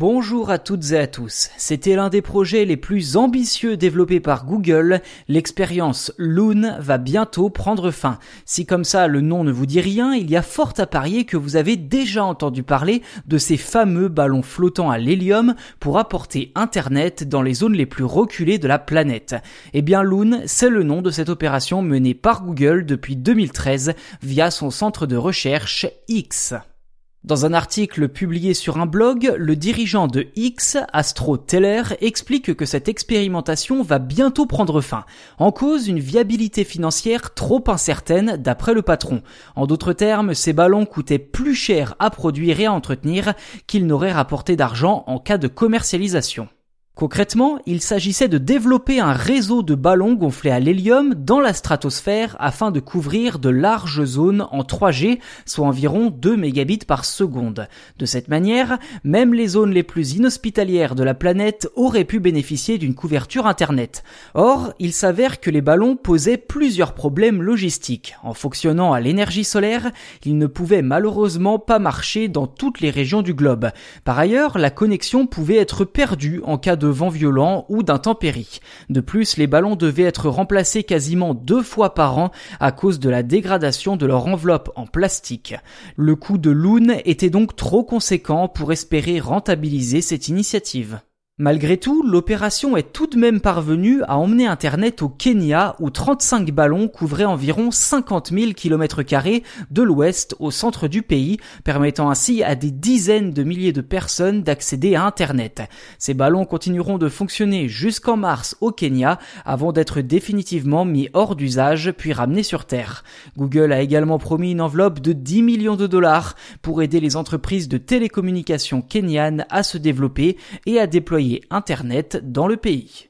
Bonjour à toutes et à tous. C'était l'un des projets les plus ambitieux développés par Google. L'expérience Loon va bientôt prendre fin. Si comme ça le nom ne vous dit rien, il y a fort à parier que vous avez déjà entendu parler de ces fameux ballons flottants à l'hélium pour apporter Internet dans les zones les plus reculées de la planète. Eh bien Loon, c'est le nom de cette opération menée par Google depuis 2013 via son centre de recherche X. Dans un article publié sur un blog, le dirigeant de X, Astro Teller, explique que cette expérimentation va bientôt prendre fin. En cause, une viabilité financière trop incertaine d'après le patron. En d'autres termes, ces ballons coûtaient plus cher à produire et à entretenir qu'ils n'auraient rapporté d'argent en cas de commercialisation. Concrètement, il s'agissait de développer un réseau de ballons gonflés à l'hélium dans la stratosphère afin de couvrir de larges zones en 3G, soit environ 2 mégabits par seconde. De cette manière, même les zones les plus inhospitalières de la planète auraient pu bénéficier d'une couverture Internet. Or, il s'avère que les ballons posaient plusieurs problèmes logistiques. En fonctionnant à l'énergie solaire, ils ne pouvaient malheureusement pas marcher dans toutes les régions du globe. Par ailleurs, la connexion pouvait être perdue en cas de vent violent ou d'intempéries. De plus, les ballons devaient être remplacés quasiment deux fois par an à cause de la dégradation de leur enveloppe en plastique. Le coût de Loon était donc trop conséquent pour espérer rentabiliser cette initiative. Malgré tout, l'opération est tout de même parvenue à emmener Internet au Kenya où 35 ballons couvraient environ 50 000 km de l'ouest au centre du pays, permettant ainsi à des dizaines de milliers de personnes d'accéder à Internet. Ces ballons continueront de fonctionner jusqu'en mars au Kenya avant d'être définitivement mis hors d'usage puis ramenés sur Terre. Google a également promis une enveloppe de 10 millions de dollars pour aider les entreprises de télécommunications kenyanes à se développer et à déployer Internet dans le pays.